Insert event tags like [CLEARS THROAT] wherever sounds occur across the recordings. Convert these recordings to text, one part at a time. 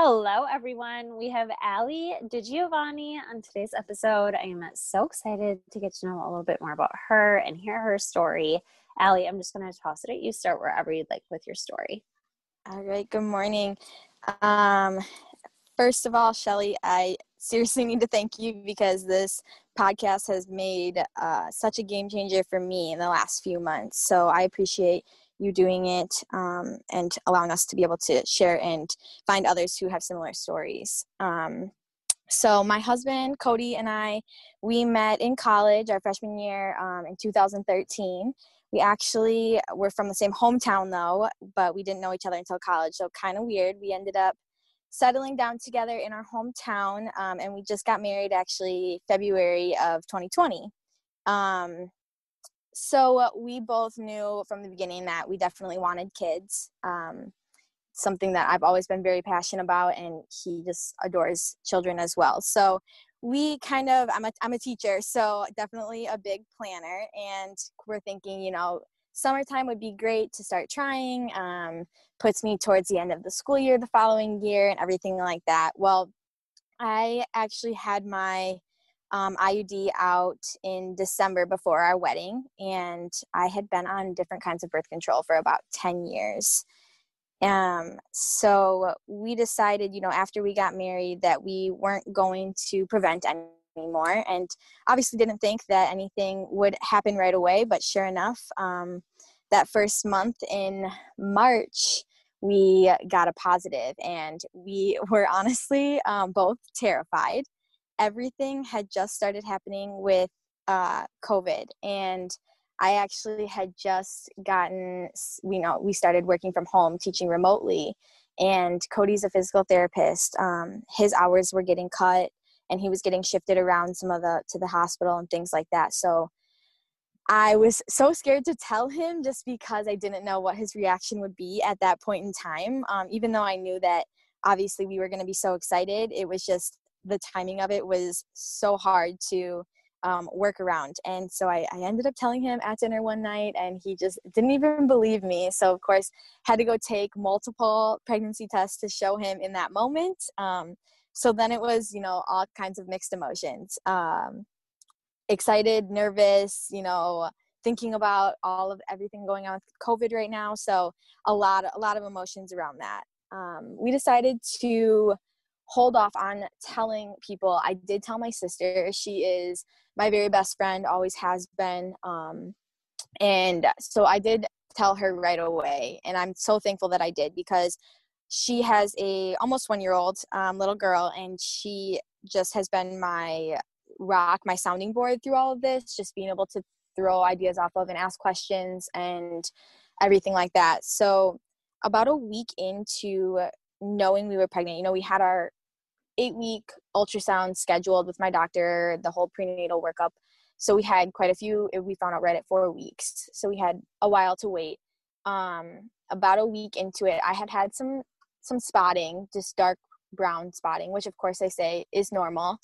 Hello, everyone. We have Ally DiGiovanni on today's episode. I am so excited to get to know a little bit more about her and hear her story. Ali, I'm just going to toss it at you. Start wherever you'd like with your story. All right. Good morning. Um, first of all, Shelly, I seriously need to thank you because this podcast has made uh, such a game changer for me in the last few months. So I appreciate you doing it um, and allowing us to be able to share and find others who have similar stories. Um, so my husband Cody and I, we met in college our freshman year um, in 2013. We actually were from the same hometown though, but we didn't know each other until college. So kind of weird. We ended up settling down together in our hometown, um, and we just got married actually February of 2020. Um, so uh, we both knew from the beginning that we definitely wanted kids. Um, something that I've always been very passionate about, and he just adores children as well. So we kind of I'm a I'm a teacher, so definitely a big planner, and we're thinking, you know, summertime would be great to start trying. Um, puts me towards the end of the school year the following year and everything like that. Well, I actually had my um, IUD out in December before our wedding, and I had been on different kinds of birth control for about 10 years. Um, so we decided, you know, after we got married, that we weren't going to prevent anymore, and obviously didn't think that anything would happen right away. But sure enough, um, that first month in March, we got a positive, and we [LAUGHS] were honestly um, both terrified everything had just started happening with uh, COVID, and I actually had just gotten, you know, we started working from home, teaching remotely, and Cody's a physical therapist. Um, his hours were getting cut, and he was getting shifted around some of the to the hospital and things like that. So I was so scared to tell him just because I didn't know what his reaction would be at that point in time. Um, even though I knew that obviously we were going to be so excited, it was just the timing of it was so hard to um, work around. And so I, I, ended up telling him at dinner one night, and he just didn't even believe me. So, of course, had to go take multiple pregnancy tests to show him in that moment. Um, so then it was, you know, all kinds of mixed emotions um, excited, nervous, you know, thinking about all of everything going on with COVID right now. So, a lot, a lot of emotions around that. Um, we decided to hold off on telling people. I did tell my sister. She is my very best friend, always has been. Um, and so I did tell her right away. And I'm so thankful that I did because she has a almost one year old um, little girl and she just has been my rock, my sounding board through all of this, just being able to throw ideas off of and ask questions and everything like that. So about a week into knowing we were pregnant, you know, we had our eight week ultrasound scheduled with my doctor, the whole prenatal workup. So we had quite a few. We found out right at four weeks. So we had a while to wait. Um, about a week into it, I had had some some spotting, just dark brown spotting, which of course I say is normal.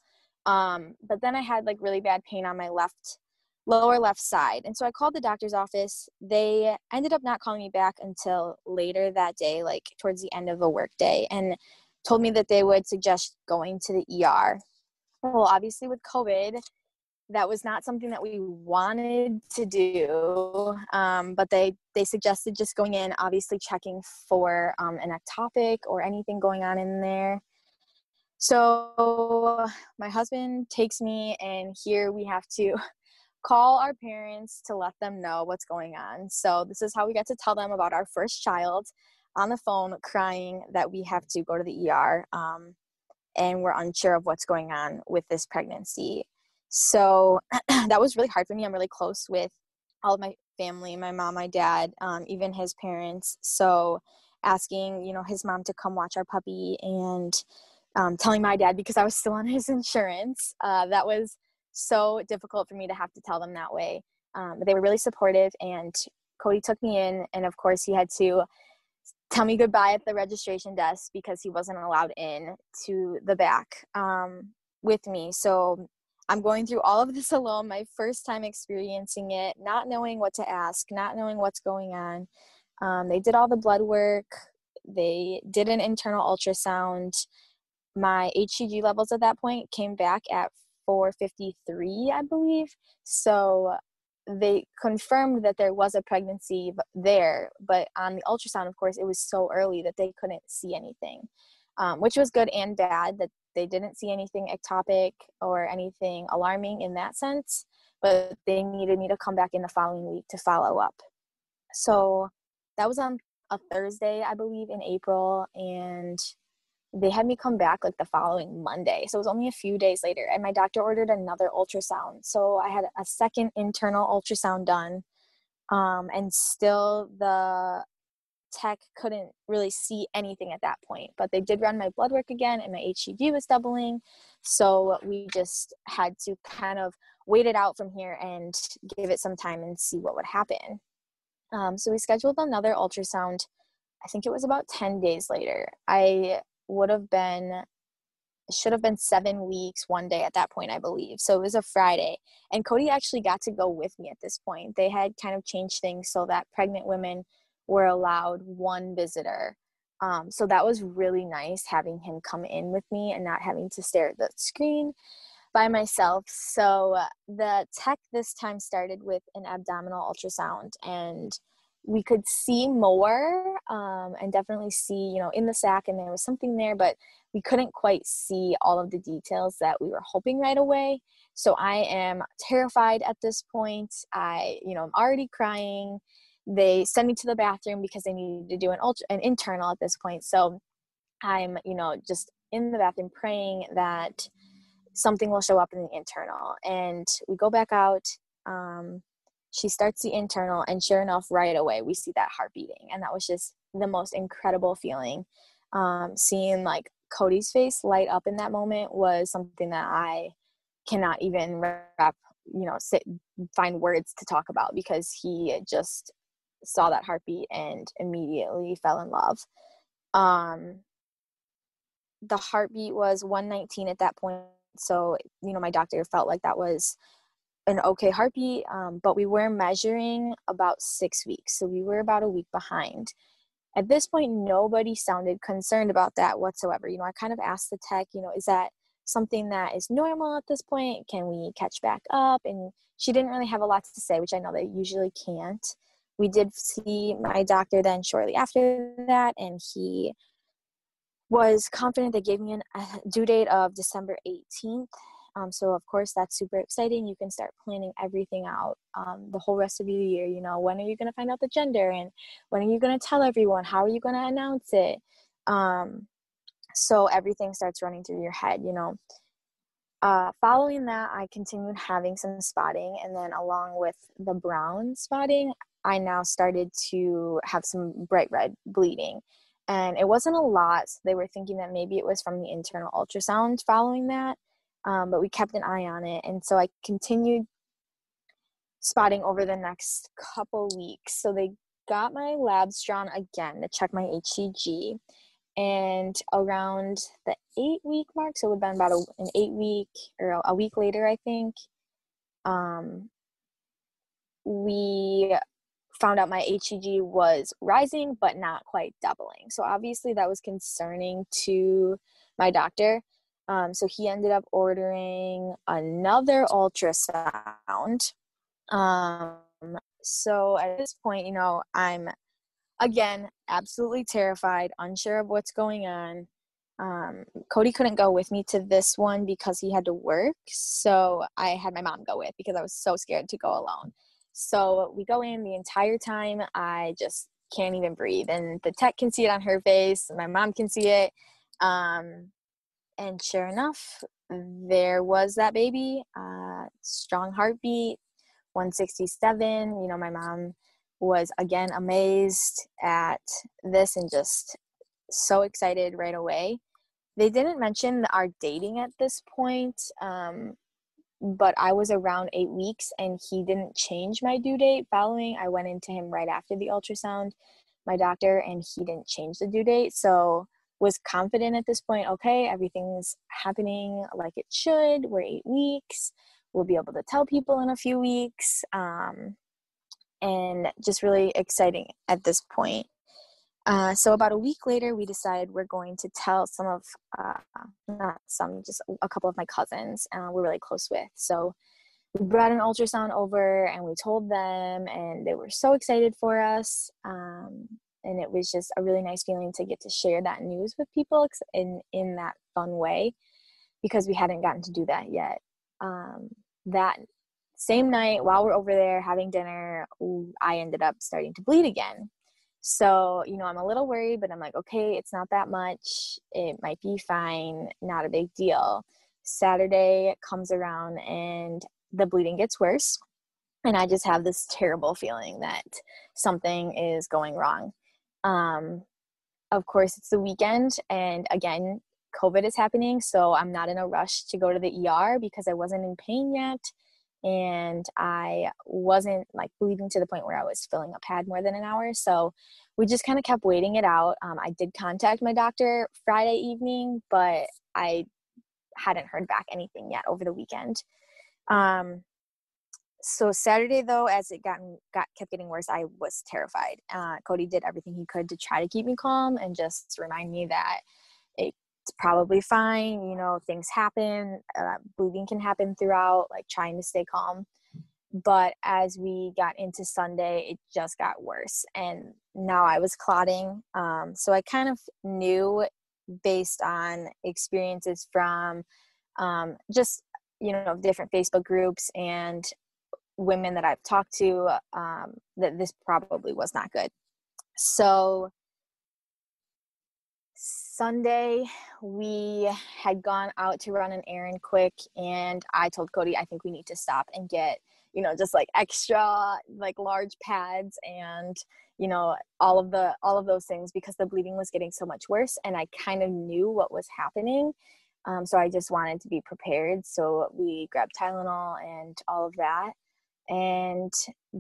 Um, but then I had like really bad pain on my left lower left side. And so I called the doctor's office. They ended up not calling me back until later that day, like towards the end of a work day. And told me that they would suggest going to the ER. Well, obviously, with COVID, that was not something that we wanted to do, um, but they they suggested just going in, obviously checking for um, an ectopic or anything going on in there. So my husband takes me, and here we have to [LAUGHS] call our parents to let them know what's going on. So this is how we get to tell them about our first child on the phone crying that we have to go to the ER um, and we're unsure of what's going on with this pregnancy. So [CLEARS THROAT] that was really hard for me. I'm really close with all of my family my mom, my dad, um, even his parents. So asking, you know, his mom to come watch our puppy and um, telling my dad because I was still on his [LAUGHS] insurance. Uh, that was so difficult for me to have to tell them that way. Um, but they were really supportive, and Cody took me in, and of course, he had to tell me goodbye at the registration desk because he wasn't allowed in to the back um, with me. So I'm going through all of this alone, my first time experiencing it, not knowing what to ask, not knowing what's going on. Um, they did all the blood work, they did an internal ultrasound. My HCG levels at that point came back at 453, I believe. So they confirmed that there was a pregnancy there, but on the ultrasound, of course, it was so early that they couldn't see anything, um, which was good and bad that they didn't see anything ectopic or anything alarming in that sense, but they needed me to come back in the following week to follow up. So that was on a Thursday, I believe, in April, and they had me come back like the following Monday. So it was only a few days later. And my doctor ordered another ultrasound. So I had a second internal ultrasound done. Um, and still the tech couldn't really see anything at that point. But they did run my blood work again and my HCG was doubling. So we just had to kind of wait it out from here and give it some time and see what would happen. Um, so we scheduled another ultrasound. I think it was about 10 days later. I would have been should have been seven weeks one day at that point i believe. So it was a friday. And cody actually got to go with me at this point. They had kind of changed things so that pregnant women were allowed one visitor. Um, so that was really nice having him come in with me and not having to stare at the screen by myself. So the tech this time started with an abdominal ultrasound and we could see more um, and definitely see you know in the sac and there was something there but we couldn't quite see all of the details that we were hoping right away. So i am terrified at this point. I you know i'm already crying. They send me to the bathroom because they needed to do an ultra an internal at this point. So i'm you know just in the bathroom praying that something will show up in the internal. And we go back out um, she starts the internal and sure enough right away we see that heart beating and that was just the most incredible feeling. Um, seeing like cody's face light up in that moment was something that i cannot even wrap you know sit find words to talk about because he just saw that heartbeat and immediately fell in love. Um the heartbeat was 119 at that point so you know my doctor felt like that was an okay heartbeat, um, but we were measuring about six weeks. So we were about a week behind. At this point, nobody sounded concerned about that whatsoever. You know, I kind of asked the tech, you know, is that something that is normal at this point? Can we catch back up? And she didn't really have a lot to say, which I know they usually can't. We did see my doctor then shortly after that, and he was confident they gave me a due date of December 18th um, so of course that's super exciting. You can start planning everything out um, the whole rest of the year. You know, when are you going to find out the gender, and when are you going to tell everyone? How are you going to announce it? Um, so everything starts running through your head. You know. Uh, following that, I continued having some spotting, and then along with the brown spotting, I now started to have some bright red bleeding. And it wasn't a lot. So they were thinking that maybe it was from the internal ultrasound following that um, but we kept an eye on it. And so I continued spotting over the next couple weeks. So they got my labs drawn again to check my HCG. And around the eight week mark, so it would have been about a, an eight week or a week later, I think, um, we found out my HCG was rising but not quite doubling. So obviously that was concerning to my doctor. Um, so he ended up ordering another ultrasound. Um, so at this point, you know, I'm again absolutely terrified, unsure of what's going on. Um, Cody couldn't go with me to this one because he had to work. So I had my mom go with because I was so scared to go alone. So we go in the entire time. I just can't even breathe. And the tech can see it on her face. My mom can see it. Um, and sure enough, there was that baby. Uh, strong heartbeat, 167. You know, my mom was again amazed at this and just so excited right away. They didn't mention our dating at this point, um, but I was around eight weeks and he didn't change my due date following. I went into him right after the ultrasound, my doctor, and he didn't change the due date. So was confident at this point, okay, everything's happening like it should. We're eight weeks. We'll be able to tell people in a few weeks. Um, and just really exciting at this point. Uh, so about a week later, we decided we're going to tell some of, uh, not some, just a couple of my cousins uh, we're really close with. So we brought an ultrasound over and we told them, and they were so excited for us. Um, and it was just a really nice feeling to get to share that news with people in in that fun way, because we hadn't gotten to do that yet. Um, that same night, while we're over there having dinner, I ended up starting to bleed again so, you know, I'm a little worried, but I'm like, okay, it's not that much. It might be fine, not a big deal. Saturday comes around and the bleeding gets worse. And I just have this terrible feeling that something is going wrong. Um, of course, it's the weekend, and again, COVID is happening, so I'm not in a rush to go to the ER because I wasn't in pain yet and I wasn't like bleeding to the point where I was filling a pad more than an hour. So we just kind of kept waiting it out. Um, I did contact my doctor Friday evening, but I hadn't heard back anything yet over the weekend. Um, so Saturday though, as it got got kept getting worse, I was terrified. Uh, Cody did everything he could to try to keep me calm and just remind me that it's probably fine. You know, things happen. Uh, bleeding can happen throughout, like trying to stay calm. But as we got into Sunday, it just got worse. And now I was clotting. Um, so I kind of knew based on experiences from um, just, you know, different Facebook groups and women that I've talked to um, that this probably was not good. So Sunday, we had gone out to run an errand quick, and I told Cody, I think we need to stop and get, you know, just like extra, like large pads and, you know, all of the all of those things because the bleeding was getting so much worse, and I kind of knew what was happening. Um, so I just wanted to be prepared. So we grabbed Tylenol and all of that, and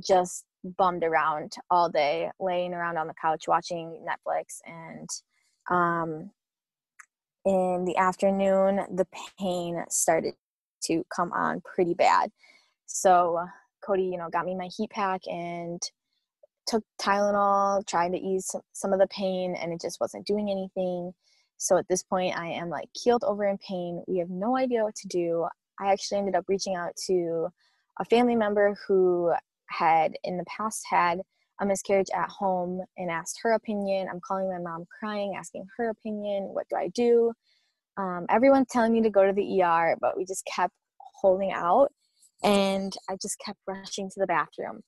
just bummed around all day, laying around on the couch watching Netflix and um, in the afternoon, the pain started to come on pretty bad. So Cody, you know, got me my heat pack and took Tylenol, trying to ease some of the pain, and it just wasn't doing anything. So at this point, I am like keeled over in pain. We have no idea what to do. I actually ended up reaching out to a family member who had in the past had a miscarriage at home and asked her opinion. I'm calling my mom crying, asking her opinion. What do I do? Um, everyone's telling me to go to the ER, but we just kept holding out. And I just kept rushing to the bathroom,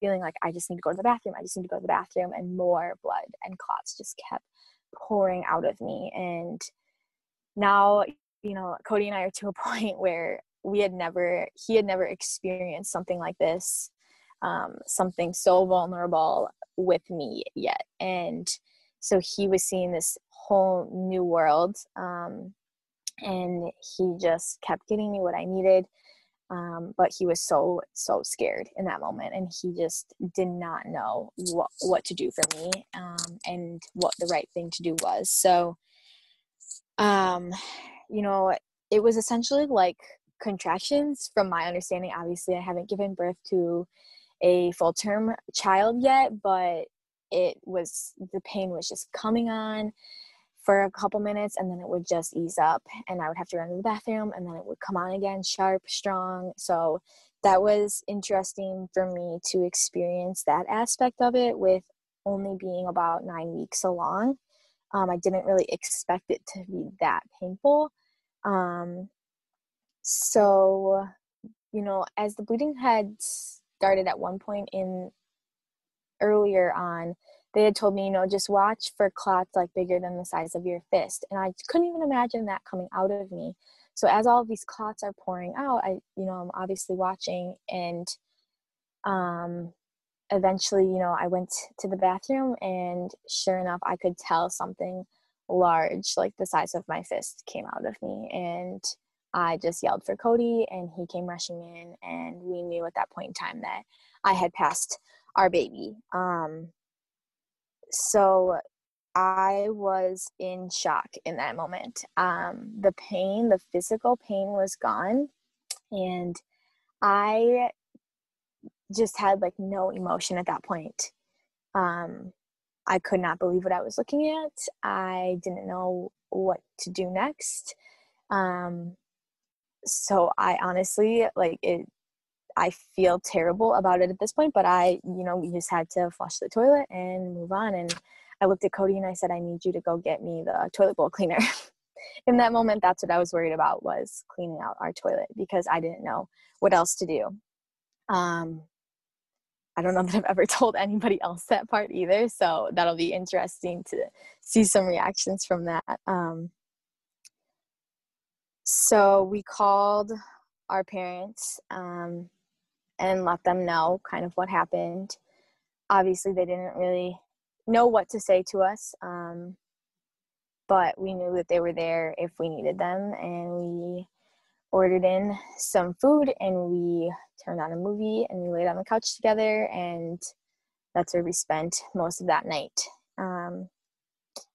feeling like I just need to go to the bathroom. I just need to go to the bathroom. And more blood and clots just kept pouring out of me. And now, you know, Cody and I are to a [LAUGHS] point where we had never, he had never experienced something like this um, something so vulnerable with me yet. And so he was seeing this whole new world. Um, and he just kept getting me what I needed. Um, but he was so so scared in that moment and he just did not know what, what to do for me um, and what the right thing to do was so um, you know it was essentially like contractions from my understanding obviously i haven't given birth to a full term child yet, but it was the pain was just coming on for a couple minutes and then it would just ease up and I would have to run to the bathroom and then it would come on again sharp, strong. So that was interesting for me to experience that aspect of it with only being about nine weeks along. Um, I didn't really expect it to be that painful. Um, so, you know, as the bleeding had started at one point in earlier on they had told me you know just watch for clots like bigger than the size of your fist and i couldn't even imagine that coming out of me so as all of these clots are pouring out i you know i'm obviously watching and um eventually, you know, I went to the bathroom and sure enough, I could tell something large, like the size of my fist, came out of me. And I just yelled for Cody and he came rushing in. And we knew at that point in time that I had passed our baby. Um, so I was in shock in that moment. Um, the pain, the physical pain was gone. And I just had like no emotion at that point. Um, I could not believe what I was looking at. I didn't know what to do next. Um, so I honestly like it. I feel terrible about it at this point, but I, you know, we just had to flush the toilet and move on. And I looked at Cody and I said, I need you to go get me the toilet bowl cleaner. [LAUGHS] In that moment, that's what I was worried about was cleaning out our toilet because I didn't know what else to do. Um, I don't know [LAUGHS] that I've ever told anybody else that part either. So that'll be interesting to see some reactions from that. Um, so we called our parents um, and let them know kind of what happened. Obviously, they didn't really know what to say to us, um, but we knew that they were there if we needed them, and we ordered in some food and we turned on a movie and we laid on the couch together and that's where we spent most of that night um,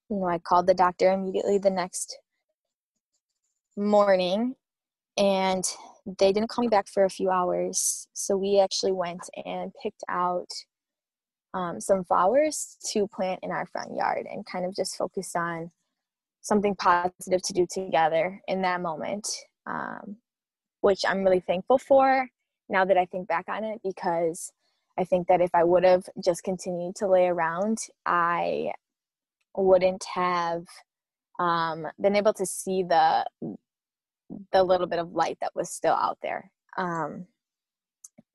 you know i called the doctor immediately the next morning and they didn't call me back for a few hours. So we actually went and picked out um, some flowers to plant in our front yard and kind of just focus on something positive to do together in that moment um, which I'm really thankful for now that I think back on it because I think that if I would have just continued to lay around, I wouldn't have um, been able to see the the little bit of light that was still out there. Um,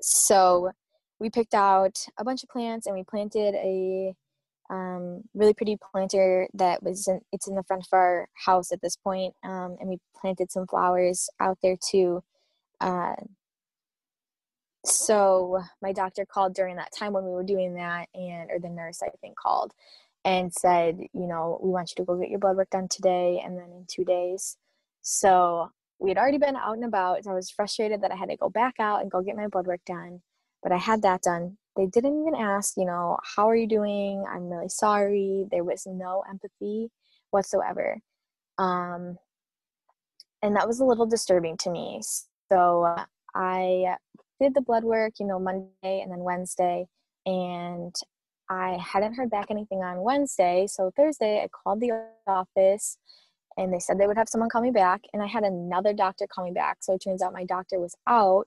so we picked out a bunch of plants and we planted a um, really pretty planter that was in, it's in the front of our house at this point, um, and we planted some flowers out there too. Uh, so my doctor called during that time when we were doing that, and or the nurse I think called and said, you know, we want you to go get your blood work done today, and then in two days. So we had already been out and about. So I was frustrated that I had to go back out and go get my blood work done, but I had that done they didn't even ask, you know, how are you doing? I'm really sorry. There was no empathy whatsoever. Um, and that was a little disturbing to me. So I did the blood work, you know, Monday and then Wednesday, and I hadn't heard back anything on Wednesday. So Thursday, I called the office and they said they would have someone call me back. And I had another doctor call me back. So it turns out my doctor was out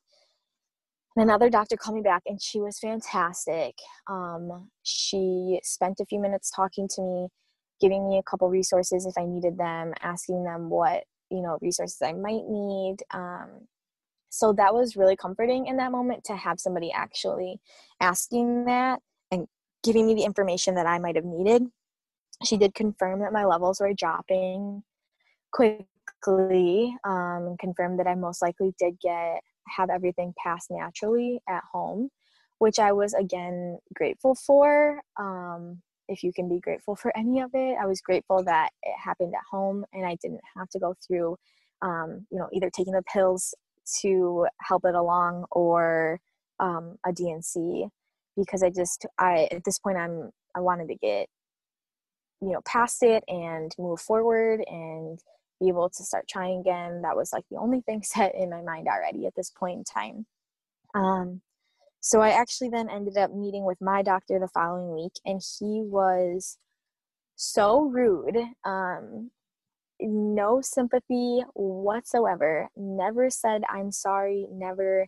and another doctor called me back and she was fantastic. Um, she spent a few minutes talking to me, giving me a couple resources if I needed them, asking them what, you know, resources I might need. Um, so that was really comforting in that moment to have somebody actually asking that and giving me the information that I might have needed. She did confirm that my levels were dropping quickly um, confirmed that I most likely did get have everything pass naturally at home, which I was again grateful for. Um, if you can be grateful for any of it, I was grateful that it happened at home and I didn't have to go through, um, you know, either taking the pills to help it along or um, a D&C because I just I at this point I'm I wanted to get you know past it and move forward and be able to start trying again. That was like the only thing [LAUGHS] set in my mind already at this point in time. Um, so I actually then ended up meeting with my doctor the following week, and he was so rude. Um, no sympathy whatsoever. Never said I'm sorry. Never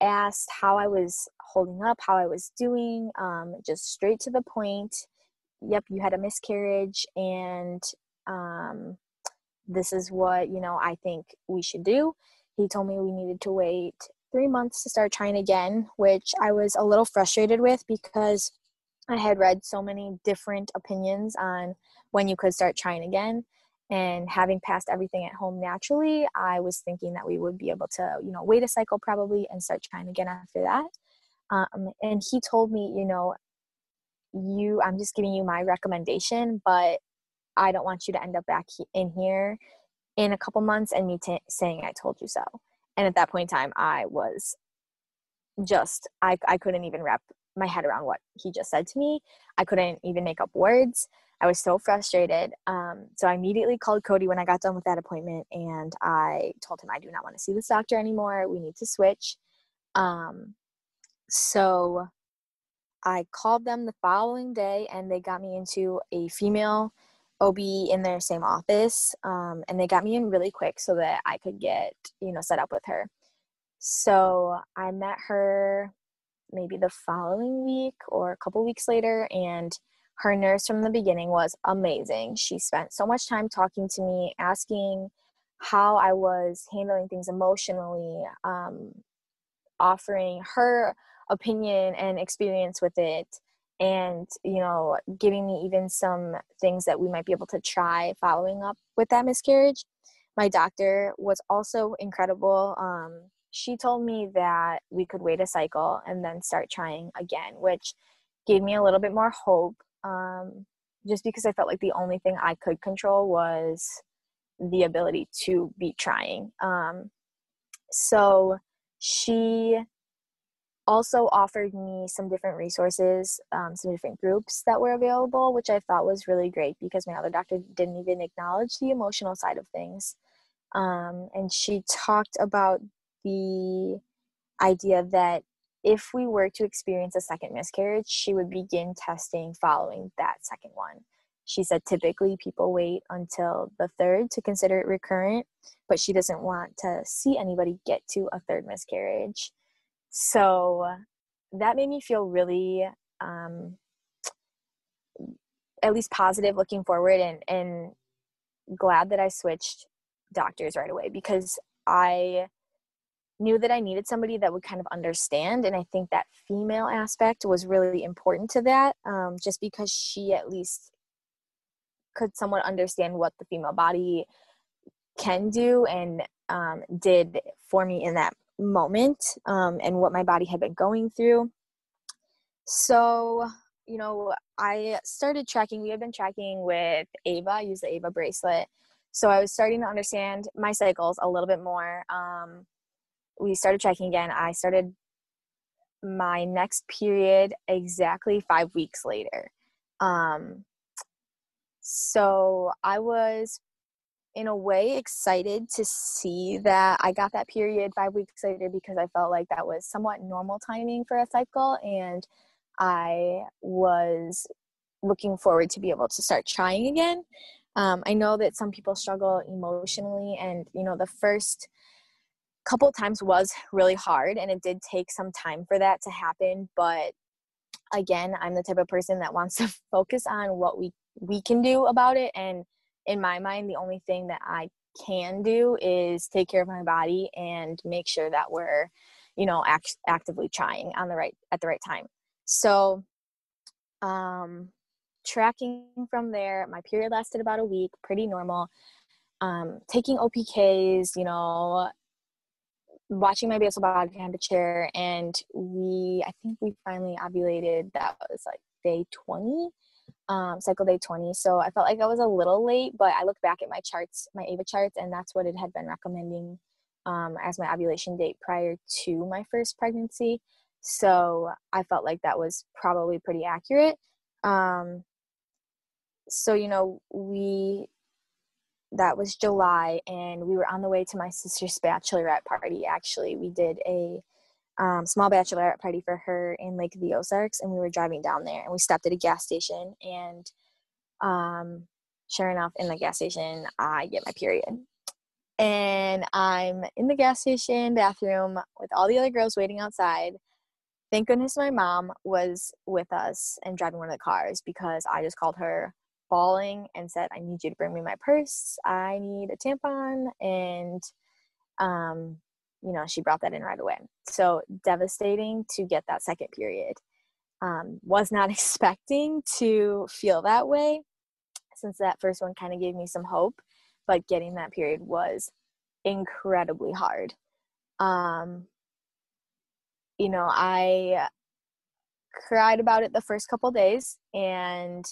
asked how I was holding up, how I was doing. Um, just straight to the point. Yep, you had a miscarriage, and um, this is what you know i think we should do. He told me we needed to wait three months to start trying again which i was a little frustrated with because i had read so many different opinions on when you could start trying again. And having passed everything at home naturally i was thinking that we would be able to you know wait a cycle probably and start trying again after that. Um, and he told me, you know, you, I'm just giving you my recommendation, but I don't want you to end up back in here in a couple months and me t- saying I told you so. And at that point in time, I was just, I, I couldn't even wrap my head around what he just said to me. I couldn't even make up words. I was so frustrated. Um, so I immediately called Cody when I got done with that appointment and I told him I do not want to see this doctor anymore. We need to switch. Um, so I called them the following day and they got me into a female OB in their same office. Um, and they got me in really quick so that I could get, you know, set up with her. So I met her maybe the following week or a couple weeks later and her nurse from the beginning was amazing. She spent so much time talking to me, asking how I was handling things emotionally, um, offering her opinion and experience with it, and you know, giving me even some things that we might be able to try following up with that miscarriage. My doctor was also incredible. Um, she told me that we could wait a cycle and then start trying again, which gave me a little bit more hope um, just because I felt like the only thing I could control was the ability to be trying. Um, so she also offered me some different resources, um, some different groups that were available, which I thought was really great because my other doctor didn't even acknowledge the emotional side of things. Um, and she talked about the idea that if we were to experience a second miscarriage, she would begin testing following that second one. She said typically people wait until the third to consider it recurrent, but she doesn't want to see anybody get to a third miscarriage. So that made me feel really, um, at least positive looking forward and, and glad that I switched doctors right away because I knew that I needed somebody that would kind of understand. And I think that female aspect was really important to that, um, just because she at least could somewhat understand what the female body can do and um, did for me in that moment um, and what my body had been going through. So, you know, I started tracking, we had been tracking with Ava, I used the Ava bracelet. So I was starting to understand my cycles a little bit more. Um, we started tracking again. I started my next period exactly five weeks later. Um, so I was, in a way, excited to see that I got that period five weeks later because I felt like that was somewhat normal timing for a cycle. And I was looking forward to be able to start trying again. Um, I know that some people struggle emotionally, and you know, the first couple times was really hard and it did take some time for that to happen but again i'm the type of person that wants to [LAUGHS] focus on what we we can do about it and in my mind the only thing that i can do is take care of my body and make sure that we're you know act- actively trying on the right at the right time. So um tracking from there my period lasted about a week pretty normal. Um taking opks you know watching my basal body temperature and we i think we finally ovulated that was like day 20 um, cycle day 20 so i felt like i was a little late but i looked back at my charts my ava charts and that's what it had been recommending um, as my ovulation date prior to my first pregnancy so i felt like that was probably pretty accurate um, so you know we that was July, and we were on the way to my sister's bachelorette party. Actually, we did a um, small bachelorette party for her in Lake of the Ozarks, and we were driving down there, and we stopped at a gas station, and um, sure enough, in the gas station, I get my period, and I'm in the gas station bathroom with all the other girls waiting outside. Thank goodness my mom was with us and driving one of the cars because I just called her bawling and said, I need you to bring me my purse. I need a tampon. And, um, you know, she brought that in right away. So devastating to get that second period. Um, was not [LAUGHS] expecting to feel that way since that first one kind of gave me some hope, but getting that period was incredibly hard. Um, you know, I cried about it the first couple days and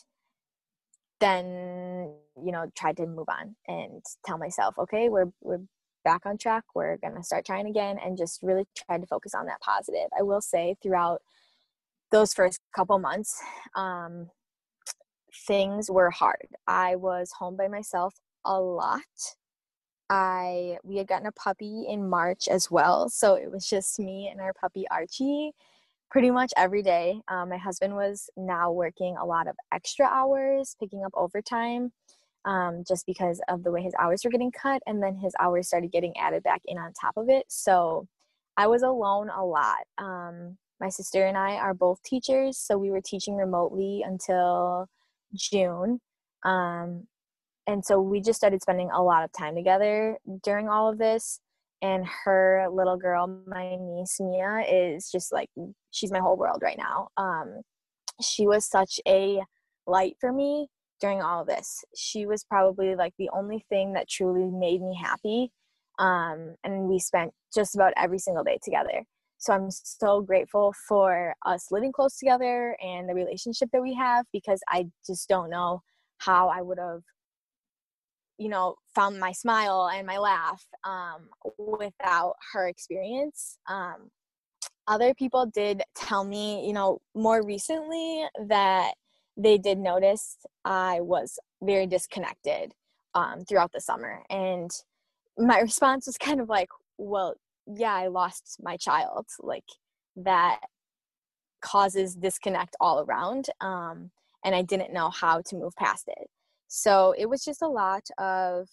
then you know tried to move on and tell myself okay we're we're back on track we're going to start trying again and just really try to focus on that positive. I will say throughout those first couple months um, things were hard. I was home by myself a lot. I we had gotten a puppy in march as well so it was just me and our puppy archie pretty much every day. Um, my husband was now working a lot of extra hours, picking up overtime, um, just because of the way his hours were getting cut, and then his hours started getting added back in on top of it. So I was alone a lot. Um, my sister and I are both teachers, so we were teaching remotely until June. Um, and so we just started spending a lot of time together during all of this and her little girl my niece mia is just like she's my whole world right now um she was such a light for me during all of this. She was probably like the only thing that truly made me happy um and we spent just about every single day together. So i'm so grateful for us living close together and the relationship that we have because i just don't know how i would have you know found my smile and my laugh um, without her experience. Um, other people did tell me you know more recently that they did notice i was very disconnected um, throughout the summer. And my [LAUGHS] response was kind of like well yeah i lost my child. Like that causes disconnect all around um, and i didn't know how to move past it. So it was just a lot of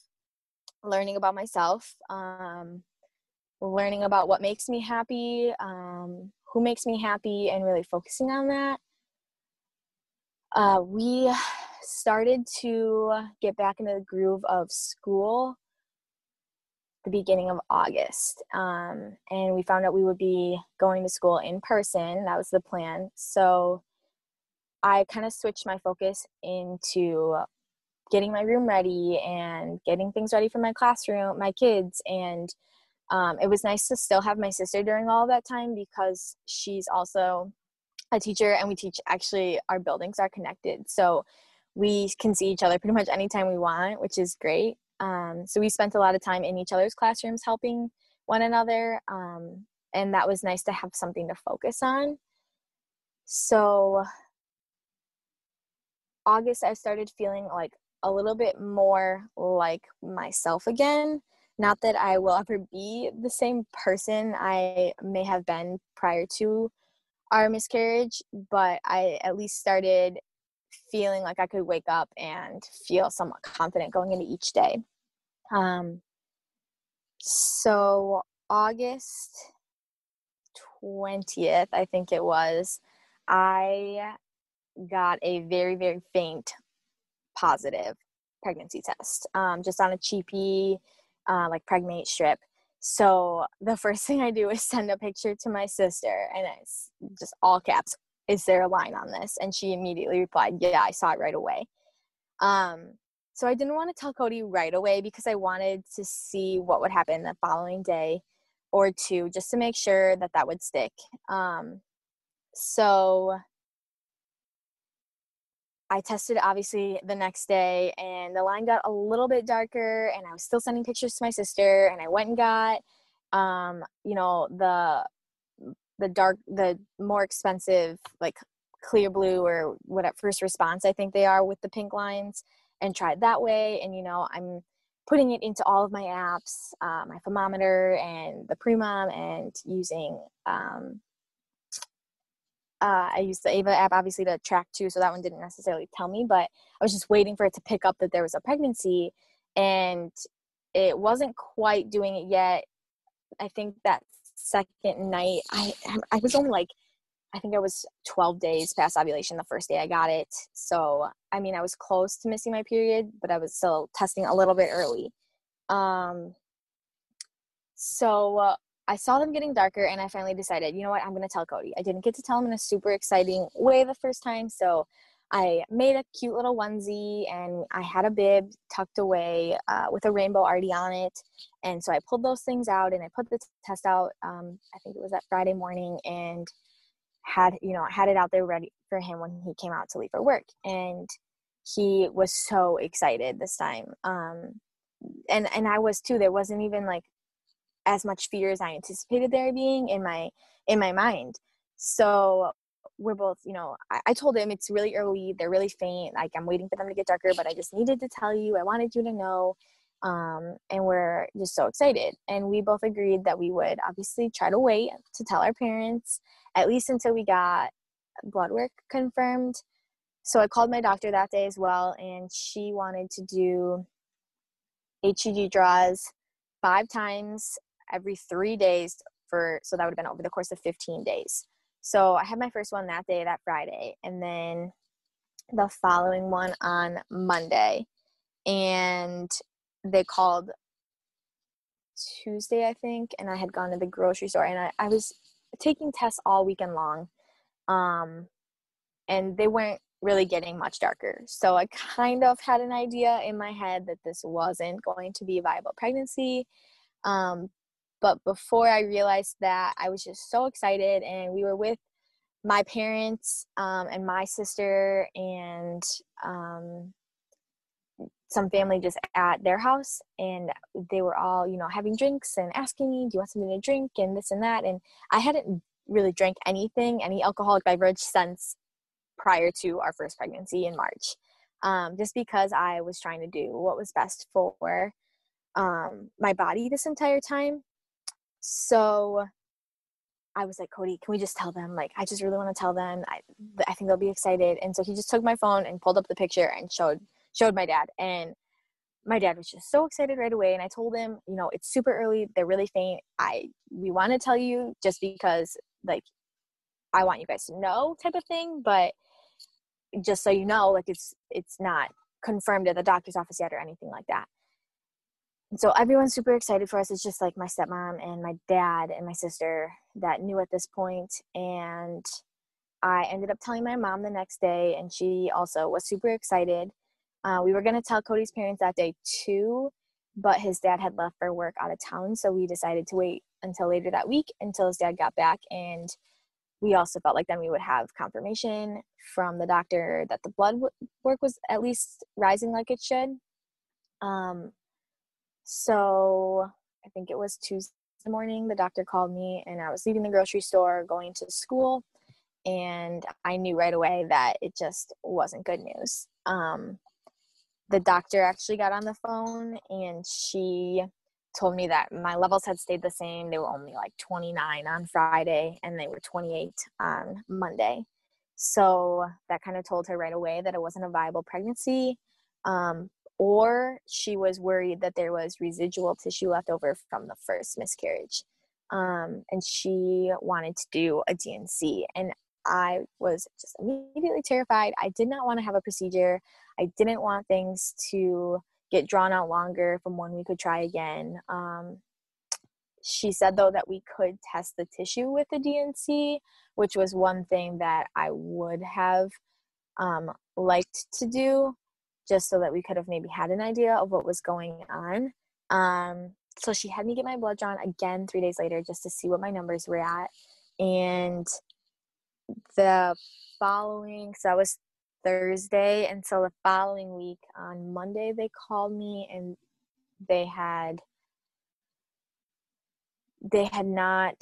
learning about myself, um, learning about what makes me happy, um, who makes me happy, and really focusing on that. Uh, we started to get back into the groove of school the beginning of August. Um, and we found out we would be going to school in person. That was the plan. So I kind of switched my focus into getting my room ready and getting things ready for my classroom, my kids. And um, it was nice to still have my sister during all that time because she's also a teacher and we teach actually our buildings are connected. So we can see each other pretty much anytime we want, which is great. Um, so we spent a lot of time in each other's classrooms helping one another. Um, and that was nice to have something to focus on. So August, I started feeling like a little bit more like myself again. Not that I will ever be the same person I may have been prior to our miscarriage, but I at least started feeling like I could wake up and feel somewhat confident going into each day. Um, so, August 20th, I think it was, I got a very, very faint positive pregnancy test, um, just on a cheapy, uh, like Pregmate strip. So the first thing I do is send a picture to my sister, and it's just all caps. Is there a line on this? And she immediately replied, "Yeah, I saw it right away." Um, so I didn't want to tell Cody right away because I wanted to see what would happen the following day or two, just to make sure that that would stick. Um, so I tested obviously the next day and the line got a little bit darker and I was still sending pictures to my sister and I went and got um you know the the dark the more expensive like Clearblue or whatever first response I think they are with the pink lines and tried that way and you know I'm putting it into all of my apps uh, my thermometer and the Premom and using um, uh, I used the Ava app obviously to track too, so that one didn't necessarily tell me, but I was just waiting for it to pick up that there was a pregnancy, and it wasn't quite doing it yet. I think that second night, I I was only like, I think I was 12 days past ovulation the first day I got it. So I mean, I was close to missing my period, but I was still testing a little bit early. Um, so uh, I saw them getting darker and I finally decided, you know what, I'm going to tell Cody. I didn't get to tell him in a super exciting way the first time, so I made a cute little onesie and I had a bib tucked away uh, with a rainbow already on it. And so I pulled those things out and I put the test out. Um, I think it was that Friday morning. And had you know had it out there ready for him when he came out to leave for work and he was so excited this time um and and i was too there wasn't even like as much fear as i anticipated there being in my in my mind so we're both you know I, I told him it's really early they're really faint like i'm waiting for them to get darker but i just needed to tell you i wanted you to know um, and we're just so excited. And we both agreed that we would obviously try to wait to tell our parents at least until we got blood work confirmed. So I called my doctor that day as well, and she wanted to do HCG draws five times every three days for so that would have been over the course of 15 days. So I had my first one that day, that Friday, and then the following one on Monday. And they called Tuesday, I think, and I had gone to the grocery store and I, I was taking tests all weekend long. Um, and they weren't really getting much darker. So I kind of had an idea in my head that this wasn't going to be a viable pregnancy. Um, but before I realized that, I was just so excited, and we were with my parents um, and my sister and um, some family just at their house and they were all you know having drinks and asking me do you want something to drink? and this and that and i hadn't really drank anything any alcoholic beverage since prior to our first pregnancy in march um, just because i was trying to do what was best for um, my body this entire time so I was like, Cody, can we just tell them? Like, I just really want to tell them. I, I think they'll be excited. And so he just took my phone and pulled up the picture and showed showed my dad and my dad was just so excited right away and i told him you know it's super early they're really faint i we want to tell you just because like i want you guys to know type of thing but just so you know like it's it's not confirmed at the doctor's office yet or anything like that so everyone's super excited for us it's just like my stepmom and my dad and my sister that knew at this point and i ended up telling my mom the next day and she also was super excited uh, we were going to tell Cody's parents that day too, but his dad had left for work out of town. So we decided to wait until later that week until his dad got back. And we also felt like then we would have confirmation from the doctor that the blood work was at least rising like it should. Um, so I think it was Tuesday morning, the doctor called me and I was leaving the grocery store going to school. And I knew right away that it just wasn't good news. Um, the doctor actually got on the phone and she told me that my levels had stayed the same. They were only like 29 on Friday and they were 28 on Monday. So that kind of told her right away that it wasn't a viable pregnancy. Um, or she was worried that there was residual tissue left over from the first miscarriage. Um, and she wanted to do a D&C. And I was just immediately terrified. I did not want to have a procedure. I didn't want things to get drawn out longer from when we could try again. Um, she said though that we could test the tissue with the D&C, which was one thing that I would have um, liked to do, just so that we could have maybe had an idea of what was going on. Um, so she had me get my blood drawn again three days later just to see what my numbers were at, and the following, so that was Thursday until the following week on Monday they called me and they had they had not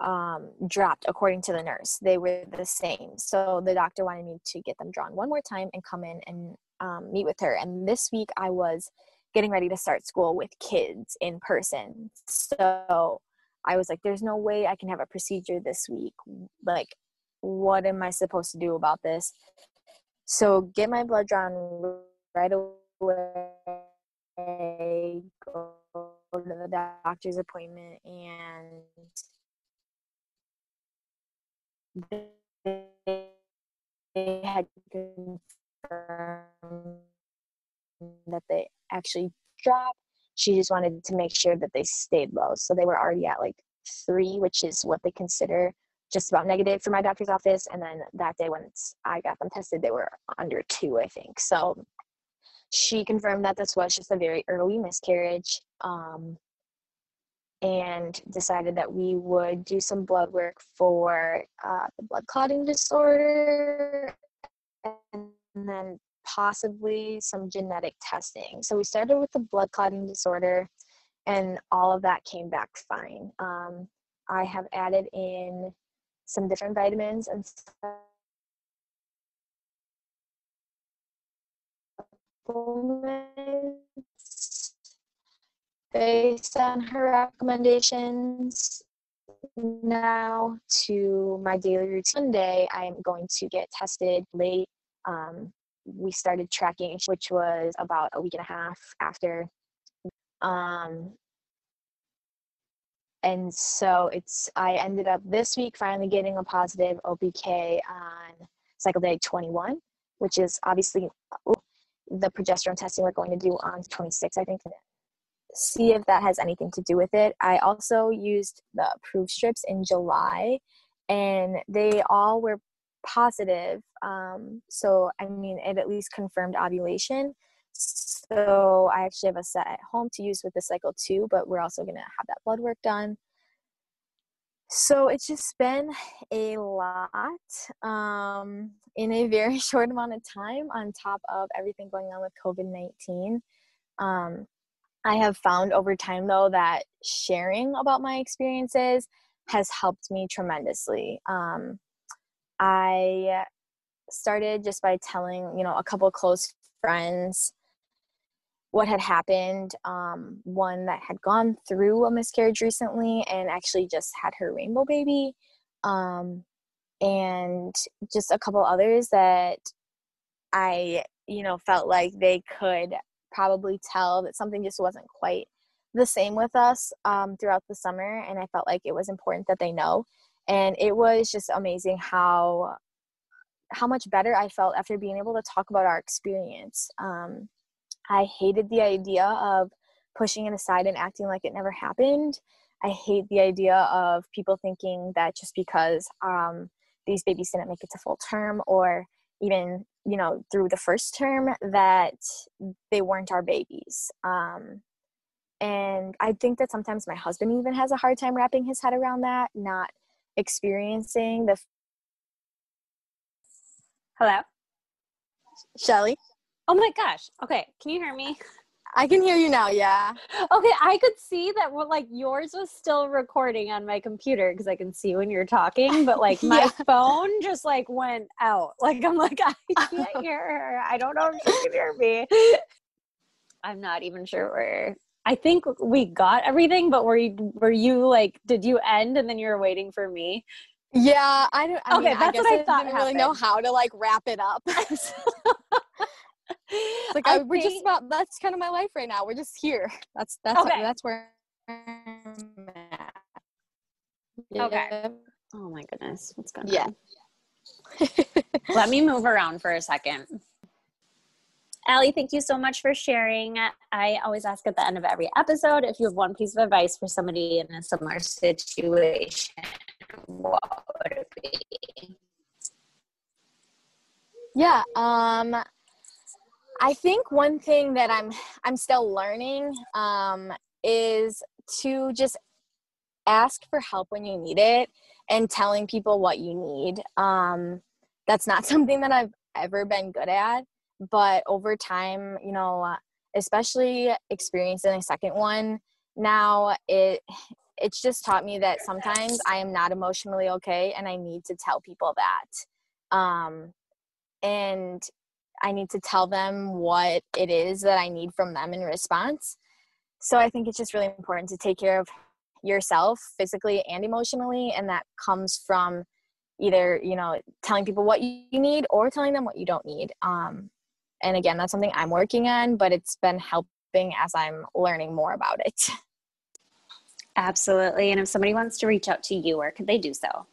um, dropped according to the nurse. They were the same. So the doctor wanted me to get them drawn one more time and come in and um, meet with her. And this week I was getting ready to start school with kids in person. So I was like, there's no way I can have a procedure this week. Like, what am I supposed to do about this? So get my blood drawn right away, go to the doctor's appointment, and they had that they actually dropped. She just wanted to make sure that they stayed low. So they were already at like three, which is what they consider just about negative for my doctor's office. And then that day when I got them tested, they were under two, I think. So she confirmed that this was just a very early miscarriage. Um, and decided that we would do some blood work for uh, the blood clotting disorder and then possibly some genetic testing. So we started with the blood clotting disorder, and all of that came back fine. Um, I have added in some different vitamins and supplements based on her recommendations now to my daily routine. Sunday, I'm going to get tested late. Um, we started tracking, which was about a week and a half after. Um, and so it's I ended up this week finally getting a positive OPK on cycle day 21, which is obviously the progesterone testing we're going to do on 26, I think, see if that has anything to do with it. I also used the Proov strips in July, and they all were positive. Um, so, I mean, it at least confirmed ovulation. So, I actually have a set at home to use with the cycle too, but we're also going to have that blood work done. So, it's just been a lot um, in a very [LAUGHS] short amount of time on top of everything going on with COVID 19. Um, I have found over time, though, that sharing about my experiences has helped me tremendously. Um, I started just by telling, you know, a couple close friends what had happened. Um, one that had gone through a miscarriage recently and actually just had her rainbow baby. Um, and just a couple others that I, you know, felt like they could probably tell that something just wasn't quite the same with us um, throughout the summer and i felt like it was important that they know and it was just amazing how how much better i felt after being able to talk about our experience. Um, i hated the idea of pushing it aside and acting like it never happened. I hate the idea of people thinking that just because um, these babies didn't make it to full term or even you know through the first term that they weren't our babies. Um, and i think that sometimes my husband even has a hard time wrapping his head around that not experiencing the hello shelly oh my gosh okay can you hear me I can hear you now, yeah. Okay, I could see that well, like yours was still recording on my computer because I can see when you're talking, but like [LAUGHS] my yeah. phone just like went out. [LAUGHS] Like I'm like, I [LAUGHS] can't hear her. I don't know if she can hear me. I'm not even sure where I think we got everything, but were you were you like did you end and then you were waiting for me? Yeah, I don't I okay, mean, that's I guess what I, I thought didn't really know how to like wrap it up. [LAUGHS] like I, I we're think, just about that's kind of my life right now. We're just here. That's that's okay. that's where I'm at. Yeah. Okay. Oh my goodness. What's going yeah. on? Yeah. [LAUGHS] Let me move around for a second. Ally, thank you so much for sharing. I always ask at the end of every episode if you have one piece of advice for somebody in a similar situation, what would it be? Yeah, um, I think one thing that I'm I'm still learning um, is to just ask for help when you need it and telling people what you need. Um, that's not [LAUGHS] something that I've ever been good at, but over time, you know, especially experiencing a second one now, it it's just taught me that sometimes I am not emotionally okay and I need to tell people that. Um, and I need to tell them what it is that I need from them in response. So I think it's just really important to take care of yourself physically and emotionally and that comes from either, you know, telling people what you need or telling them what you don't need. Um and again, that's something I'm working on, but it's been helping as I'm learning more about it. [LAUGHS] Absolutely. And if somebody wants to reach out to you, where could they do so?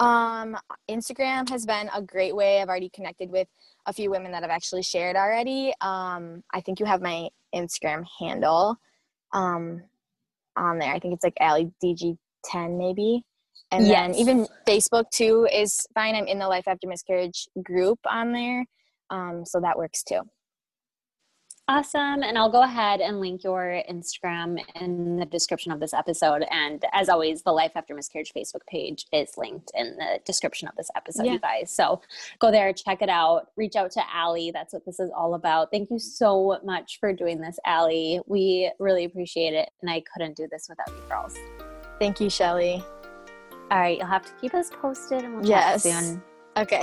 Um, Instagram has been a great way. I've already connected with a few women that have actually shared already. Um, I think you have my Instagram handle um, on there. I think it's like Ally DG10 maybe. And yes. then even Facebook too is fine. I'm in the Life After Miscarriage group on there. Um, so that works too. Awesome. And I'll go ahead and link your Instagram in the description of this episode. And as always, the Life After Miscarriage Facebook page is linked in the description of this episode, yeah. you guys. So go there, check it out, reach out to Ally. That's what this is all about. Thank you so much for doing this, Ally. We really appreciate it. And I couldn't do this without you girls. Thank you, Shelly. All right, you'll have to keep us posted and we'll yes. chat soon. Okay.